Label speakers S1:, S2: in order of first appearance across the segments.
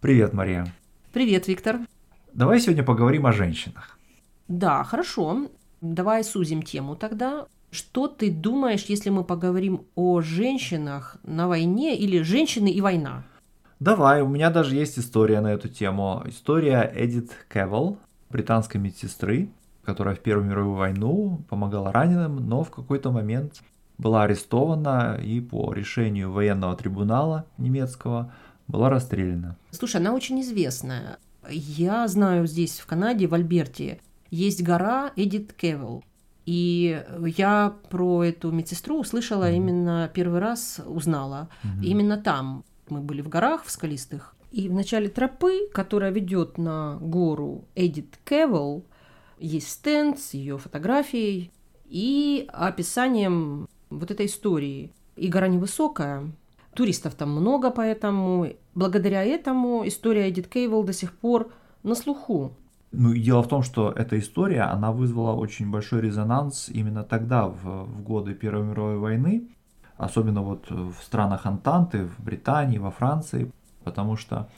S1: Привет, Мария.
S2: Привет, Виктор.
S1: Давай сегодня поговорим о женщинах.
S2: Да, хорошо. Давай сузим тему тогда. Что ты думаешь, если мы поговорим о женщинах на войне или женщины и война?
S1: Давай, у меня даже есть история на эту тему. История Эдит Кевилл, британской медсестры, которая в Первую мировую войну помогала раненым, но в какой-то момент была арестована и по решению военного трибунала немецкого была расстреляна.
S2: Слушай, она очень известная. Я знаю здесь, в Канаде, в Альберте, есть гора Эдит Кевилл. И я про эту медсестру услышала mm-hmm. именно первый раз, узнала. Mm-hmm. Именно там мы были в горах, в скалистых. И в начале тропы, которая ведет на гору Эдит Кевилл, есть стенд с ее фотографией и описанием вот этой истории. И гора невысокая, туристов там много, поэтому благодаря этому история Эдит Кейвелл до сих пор на слуху.
S1: Ну, дело в том, что эта история, она вызвала очень большой резонанс именно тогда, в, в годы Первой мировой войны, особенно вот в странах Антанты, в Британии, во Франции, потому что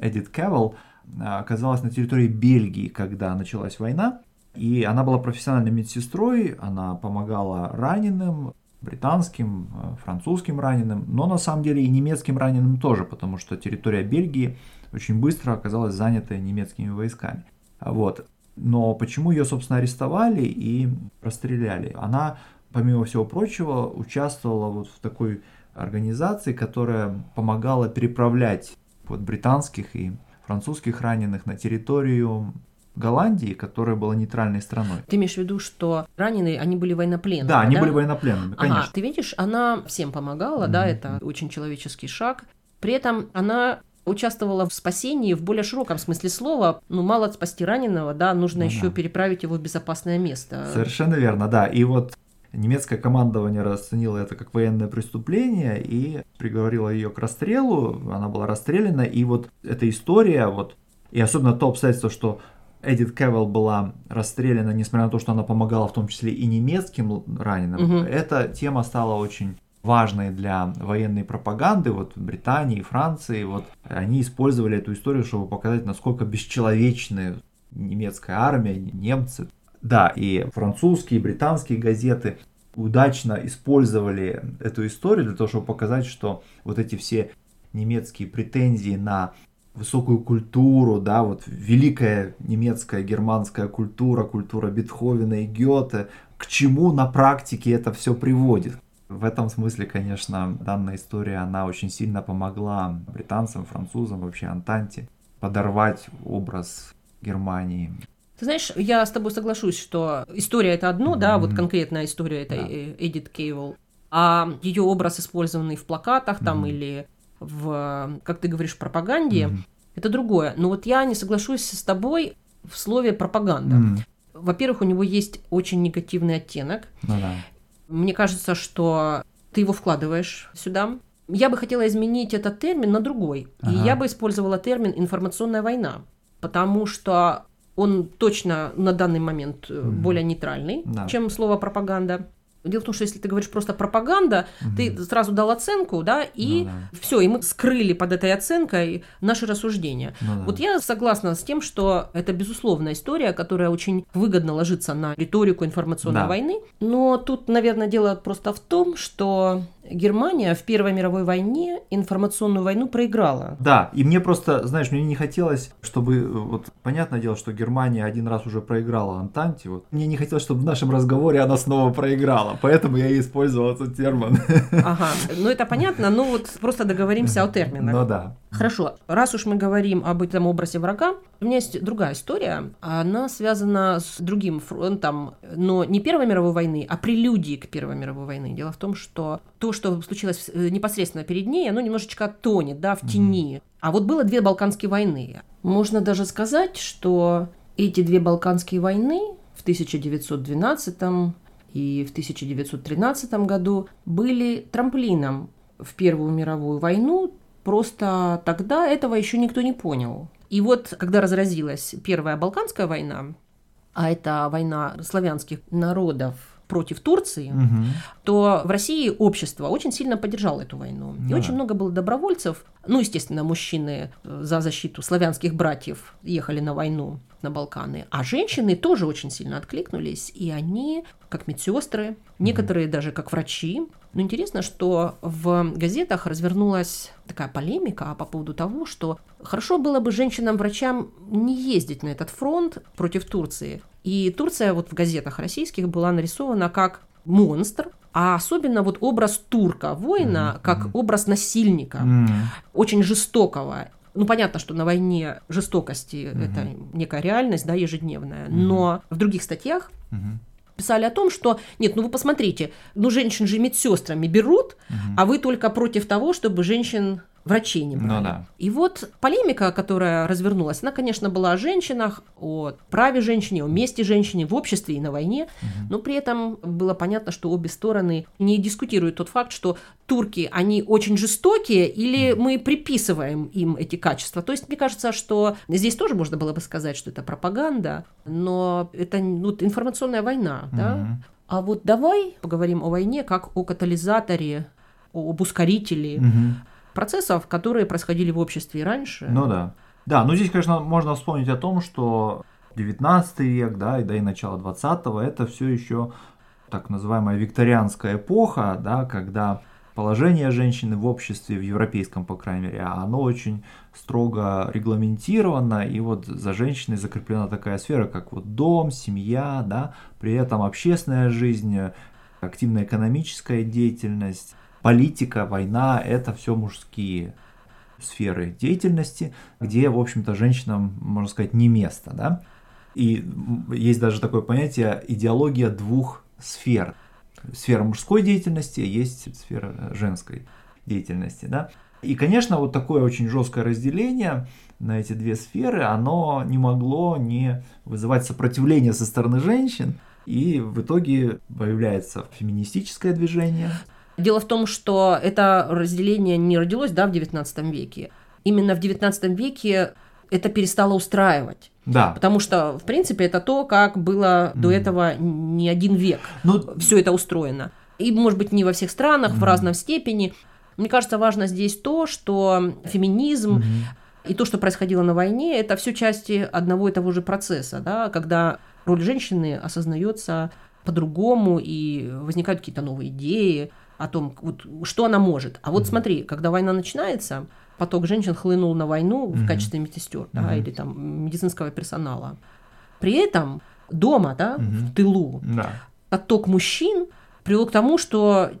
S1: Эдит Кевилл а, оказалась на территории Бельгии, когда началась война, и она была профессиональной медсестрой, она помогала раненым, британским, а, французским раненым, но на самом деле и немецким раненым тоже, потому что территория Бельгии очень быстро оказалась занята немецкими войсками. Вот. Но почему ее, собственно, арестовали и расстреляли? Она, помимо всего прочего, участвовала вот в такой организации, которая помогала переправлять вот британских и французских раненых на территорию Голландии, которая была нейтральной страной.
S2: Ты имеешь в виду, что раненые, они были военнопленными?
S1: Да, они да? были военнопленными, конечно. Ага,
S2: ты видишь, она всем помогала, mm-hmm. да, это очень человеческий шаг. При этом она участвовала в спасении в более широком смысле слова. Ну, мало спасти раненого, да, нужно ну, еще да. переправить его в безопасное место.
S1: Совершенно верно, да. И вот немецкое командование расценило это как военное преступление и приговорило ее к расстрелу. Она была расстреляна. И вот эта история, вот, и особенно то обстоятельство, что Эдит Кевилл была расстреляна, несмотря на то, что она помогала в том числе и немецким раненым, угу. эта тема стала очень важные для военной пропаганды, вот в Британии, Франции, вот они использовали эту историю, чтобы показать, насколько бесчеловечны немецкая армия, немцы. Да, и французские, и британские газеты удачно использовали эту историю для того, чтобы показать, что вот эти все немецкие претензии на высокую культуру, да, вот великая немецкая, германская культура, культура Бетховена и Гёте, к чему на практике это все приводит. В этом смысле, конечно, данная история, она очень сильно помогла британцам, французам, вообще Антанте подорвать образ Германии.
S2: Ты знаешь, я с тобой соглашусь, что история это одно, mm-hmm. да, вот конкретная история это да. Эдит Кейвелл, а ее образ, использованный в плакатах там mm-hmm. или в, как ты говоришь, пропаганде, mm-hmm. это другое. Но вот я не соглашусь с тобой в слове пропаганда. Mm-hmm. Во-первых, у него есть очень негативный оттенок.
S1: Ну, да.
S2: Мне кажется, что ты его вкладываешь сюда. Я бы хотела изменить этот термин на другой. Ага. И я бы использовала термин информационная война. Потому что он точно на данный момент mm более нейтральный, да. чем слово пропаганда. Дело в том, что если ты говоришь просто пропаганда, угу. ты сразу дал оценку, да, и ну, да. все, и мы скрыли под этой оценкой наши рассуждения. Ну, да. Вот я согласна с тем, что это безусловная история, которая очень выгодно ложится на риторику информационной да. войны. Но тут, наверное, дело просто в том, что Германия в Первой мировой войне информационную войну проиграла.
S1: Да, и мне просто, знаешь, мне не хотелось, чтобы, вот, понятное дело, что Германия один раз уже проиграла Антанте, вот, мне не хотелось, чтобы в нашем разговоре она снова проиграла, поэтому я и использовал этот термин.
S2: Ага, ну это понятно, ну вот просто договоримся о терминах.
S1: Ну да.
S2: Хорошо, раз уж мы говорим об этом образе врага, у меня есть другая история, она связана с другим фронтом, но не Первой мировой войны, а прелюдии к Первой мировой войны. Дело в том, что то, что случилось э, непосредственно перед ней, оно немножечко тонет, да, в тени. А вот было две Балканские войны. Можно даже сказать, что эти две Балканские войны в 1912 и в 1913 году были трамплином в Первую мировую войну. Просто тогда этого еще никто не понял. И вот, когда разразилась Первая Балканская война, а это война славянских народов против Турции,
S1: Мгм.
S2: то в России общество очень сильно поддержало эту войну. И
S1: Да.
S2: очень много было добровольцев. Ну, естественно, мужчины э, за защиту славянских братьев ехали на войну на Балканы. А женщины тоже очень сильно откликнулись. И они, как медсестры, некоторые даже как врачи. Но интересно, что в газетах развернулась такая полемика по поводу того, что хорошо было бы женщинам-врачам не ездить на этот фронт против Турции. И Турция вот в газетах российских была нарисована как монстр, а особенно вот образ турка, воина,
S1: Мгм,
S2: как образ насильника,
S1: М.
S2: очень жестокого. Ну, понятно, что на войне жестокости
S1: Мгм.
S2: это некая реальность, да, ежедневная.
S1: Мгм.
S2: Но в других статьях
S1: Мгм.
S2: писали о том, что нет, ну вы посмотрите, ну женщин же медсестрами берут,
S1: Мгм.
S2: а вы только против того, чтобы женщин врачей не
S1: Ну
S2: брали.
S1: да.
S2: И вот полемика, которая развернулась, она, конечно, была о женщинах, о праве женщины, о месте женщины в обществе и на войне,
S1: Мгм.
S2: но при этом было понятно, что обе стороны не дискутируют тот факт, что турки, они очень жестокие, или мы приписываем им эти качества. То есть, мне кажется, что здесь тоже можно было бы сказать, что это пропаганда, но это ну, информационная война, да?
S1: Мгм.
S2: А вот давай поговорим о войне как о катализаторе, об ускорителе
S1: Мгм.
S2: Процессов, которые происходили в обществе и раньше.
S1: Ну да. Да, ну здесь, конечно, можно вспомнить о том, что 19 век, да, и да и начало 20-го, это все еще так называемая викторианская эпоха, да, когда положение женщины в обществе, в европейском, по крайней мере, оно очень строго регламентировано, и вот за женщиной закреплена такая сфера, как вот дом, семья, да, при этом общественная жизнь, активная экономическая деятельность, политика, война – это все мужские сферы деятельности, где, в общем-то, женщинам, можно сказать, не место, да. И есть даже такое понятие идеология двух сфер. Сфера мужской деятельности, есть сфера женской деятельности, да. И, конечно, вот такое очень жесткое разделение на эти две сферы, оно не могло не вызывать сопротивление со стороны женщин, и в итоге появляется феминистическое движение.
S2: Дело в том, что это разделение не родилось да, в XIX веке. Именно в XIX веке это перестало устраивать.
S1: Да,
S2: Потому что, в принципе, это то, как было до
S1: Мгм.
S2: этого не один век.
S1: ну,
S2: Все это устроено. И, может быть, не во всех странах, в
S1: Мгм.
S2: разной степени. Мне кажется, важно здесь то, что феминизм
S1: мгм.
S2: и то, что происходило на войне, это все части одного и того же процесса, да, когда роль женщины осознается по-другому и возникают какие-то новые идеи о том, вот, что она может. А вот
S1: Мгм.
S2: смотри, когда война начинается, поток женщин хлынул на войну в
S1: Мгм.
S2: качестве медсестер да,
S1: Мгм.
S2: или там медицинского персонала. При этом дома, да,
S1: Мгм.
S2: в тылу,
S1: да.
S2: отток мужчин привел к тому, что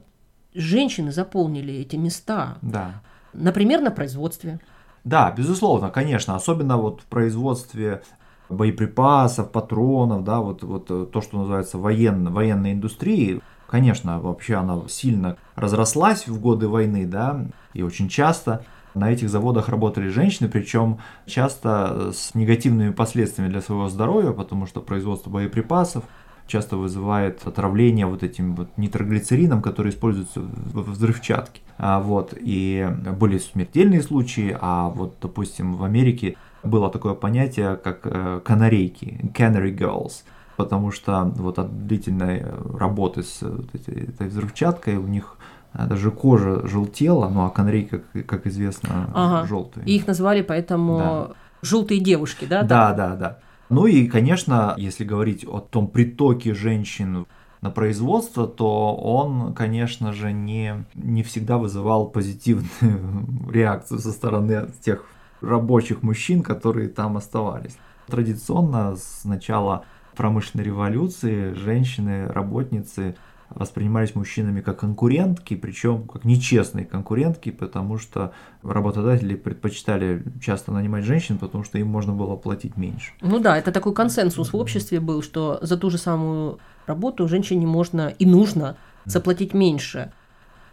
S2: женщины заполнили эти места,
S1: Да.
S2: например, на производстве.
S1: Да, безусловно, конечно, особенно вот в производстве боеприпасов, патронов, да, вот, вот э, то, что называется военно, военной индустрией, конечно, вообще она сильно разрослась в годы войны, да, и очень часто на этих заводах работали женщины, причем часто с негативными последствиями для своего здоровья, потому что производство боеприпасов часто вызывает отравление вот этим вот нитроглицерином, который используется в взрывчатке. А, вот, и были смертельные случаи, а вот, допустим, в Америке было такое понятие, как э, канарейки, canary girls, потому что вот от длительной э, работы с э, вот этой, этой взрывчаткой у них э, даже кожа желтела, ну а канарейка, как, как известно,
S2: Ага.
S1: желтые.
S2: И их назвали поэтому
S1: Да.
S2: желтые девушки, да?
S1: Да, да, да. Ну и, конечно, если говорить о том притоке женщин на производство, то он, конечно же, не, не всегда вызывал позитивную реакцию со стороны тех рабочих мужчин, которые там оставались. Традиционно с начала промышленной революции женщины, работницы воспринимались мужчинами как конкурентки, причем как нечестные конкурентки, потому что работодатели предпочитали часто нанимать женщин, потому что им можно было платить меньше.
S2: Ну да, это такой консенсус в обществе был, что за ту же самую работу женщине можно и нужно заплатить меньше.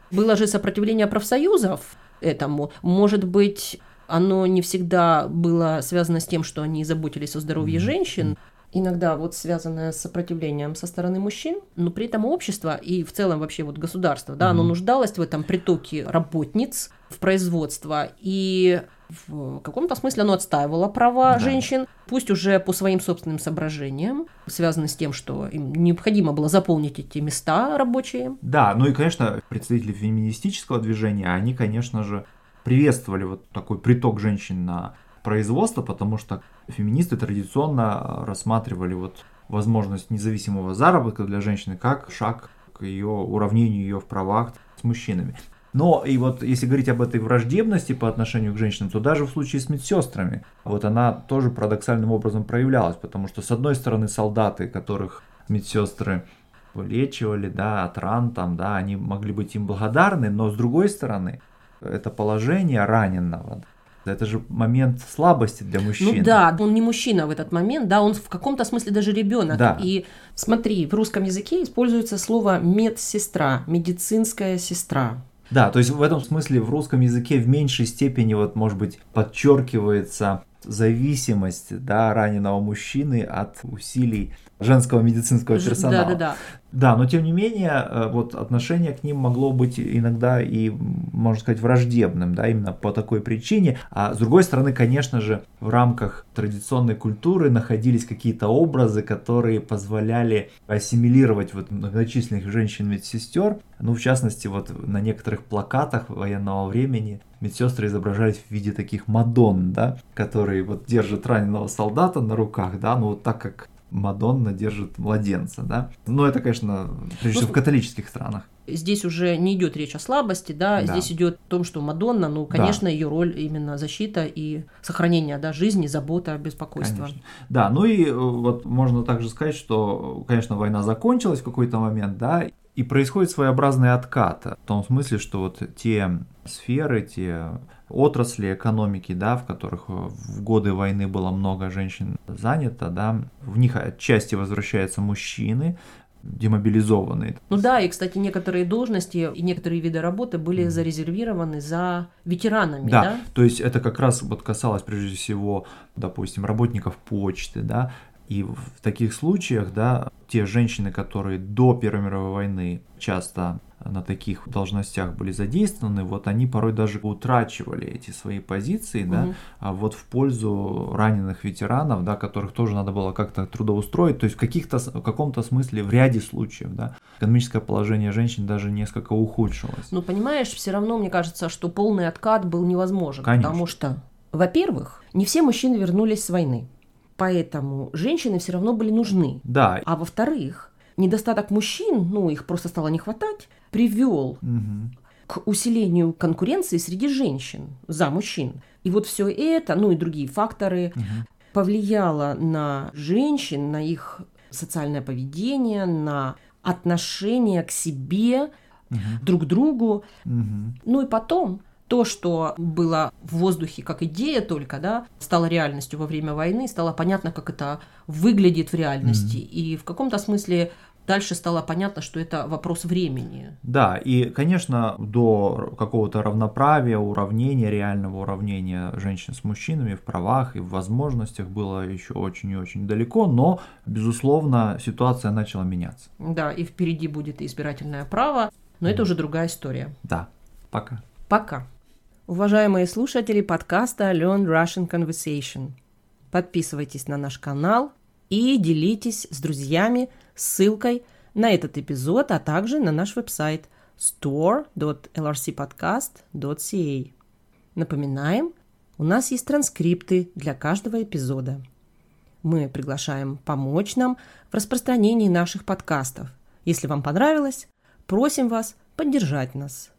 S2: Было же сопротивление профсоюзов этому. Может быть, оно не всегда было связано с тем, что они заботились о здоровье женщин, иногда вот связанное с сопротивлением со стороны мужчин, но при этом общество и в целом вообще вот государство, да, оно нуждалось в этом притоке работниц в производство, и в каком-то смысле оно отстаивало права
S1: Да.
S2: женщин, пусть уже по своим собственным соображениям, связанным с тем, что им необходимо было заполнить эти места рабочие.
S1: Да, ну и, конечно, представители феминистического движения, они, конечно же, приветствовали вот такой приток женщин на производство, потому что феминисты традиционно рассматривали вот возможность независимого заработка для женщины как шаг к ее уравнению ее в правах с мужчинами. Но и вот если говорить об этой враждебности по отношению к женщинам, то даже в случае с медсестрами, вот она тоже парадоксальным образом проявлялась, потому что с одной стороны солдаты, которых медсестры вылечивали, да, от ран там, да, они могли быть им благодарны, но с другой стороны, это положение раненого, это же момент слабости для мужчины.
S2: Ну да, он не мужчина в этот момент, да, он в каком-то смысле даже ребенок.
S1: Да.
S2: И смотри, в русском языке используется слово медсестра, медицинская сестра.
S1: Да, то есть в этом смысле в русском языке в меньшей степени, вот, может быть, подчеркивается зависимость да, раненого мужчины от усилий женского медицинского персонала.
S2: Да-да-да.
S1: Да, но тем не менее, э, вот отношение к ним могло быть иногда и, можно сказать, враждебным, да, именно по такой причине. А с другой стороны, конечно же, в рамках традиционной культуры находились какие-то образы, которые позволяли ассимилировать вот многочисленных женщин-медсестер. Ну, в частности, вот на некоторых плакатах военного времени медсестры изображались в виде таких мадонн, да, которые вот держат раненого солдата на руках, да, ну вот так как Мадонна держит младенца, да. Ну, это, конечно, прежде всего в католических странах.
S2: Здесь уже не идет речь о слабости, да,
S1: Да.
S2: здесь идет о том, что Мадонна, ну, конечно, ее роль именно защита и сохранение, да, жизни, забота, беспокойство.
S1: Конечно. Да, ну и э, вот можно также сказать, что, конечно, война закончилась в какой-то момент, да, и происходит своеобразный откат. В том смысле, что вот те сферы, те отрасли экономики, да, в которых э, в годы войны было много женщин занято, да, в них отчасти возвращаются мужчины, демобилизованные.
S2: Ну да, и, кстати, некоторые должности и некоторые виды работы были зарезервированы за ветеранами, да?
S1: Да, то есть это как раз вот касалось прежде всего, допустим, работников почты, да, и в таких случаях, да, те женщины, которые до Первой мировой войны часто на таких должностях были задействованы, вот они порой даже утрачивали эти свои позиции, да,
S2: Мгм.
S1: а вот в пользу раненых ветеранов, да, которых тоже надо было как-то трудоустроить, то есть в каких-то, в каком-то смысле, в ряде случаев, да, экономическое положение женщин даже несколько ухудшилось.
S2: Ну, понимаешь, все равно мне кажется, что полный откат был невозможен.
S1: Конечно.
S2: Потому что, во-первых, не все мужчины вернулись с войны. Поэтому женщины все равно были нужны.
S1: Да,
S2: А во-вторых, недостаток мужчин, ну, их просто стало не хватать, привел
S1: мгм.
S2: к усилению конкуренции среди женщин за мужчин. И вот все это, ну и другие факторы,
S1: Мгм.
S2: повлияло на женщин, на их социальное поведение, на отношение к себе,
S1: Мгм.
S2: друг к другу.
S1: Мгм.
S2: Ну и потом то, что было в воздухе как идея только, да, стало реальностью во время войны, стало понятно, как это выглядит в реальности. И в каком-то смысле дальше стало понятно, что это вопрос времени.
S1: Да, и, конечно, до какого-то равноправия, уравнения, реального уравнения женщин с мужчинами в правах и в возможностях было еще очень и очень далеко, но, безусловно, ситуация начала меняться.
S2: Да, и впереди будет избирательное право, но это уже другая история.
S1: Да, пока.
S2: Пока. Уважаемые слушатели подкаста Learn Russian Conversation, подписывайтесь на наш канал и делитесь с друзьями ссылкой на этот эпизод, а также на наш веб-сайт store.lrcpodcast.ca. Напоминаем, у нас есть транскрипты для каждого эпизода. Мы приглашаем помочь нам в распространении наших подкастов. Если вам понравилось, просим вас поддержать нас.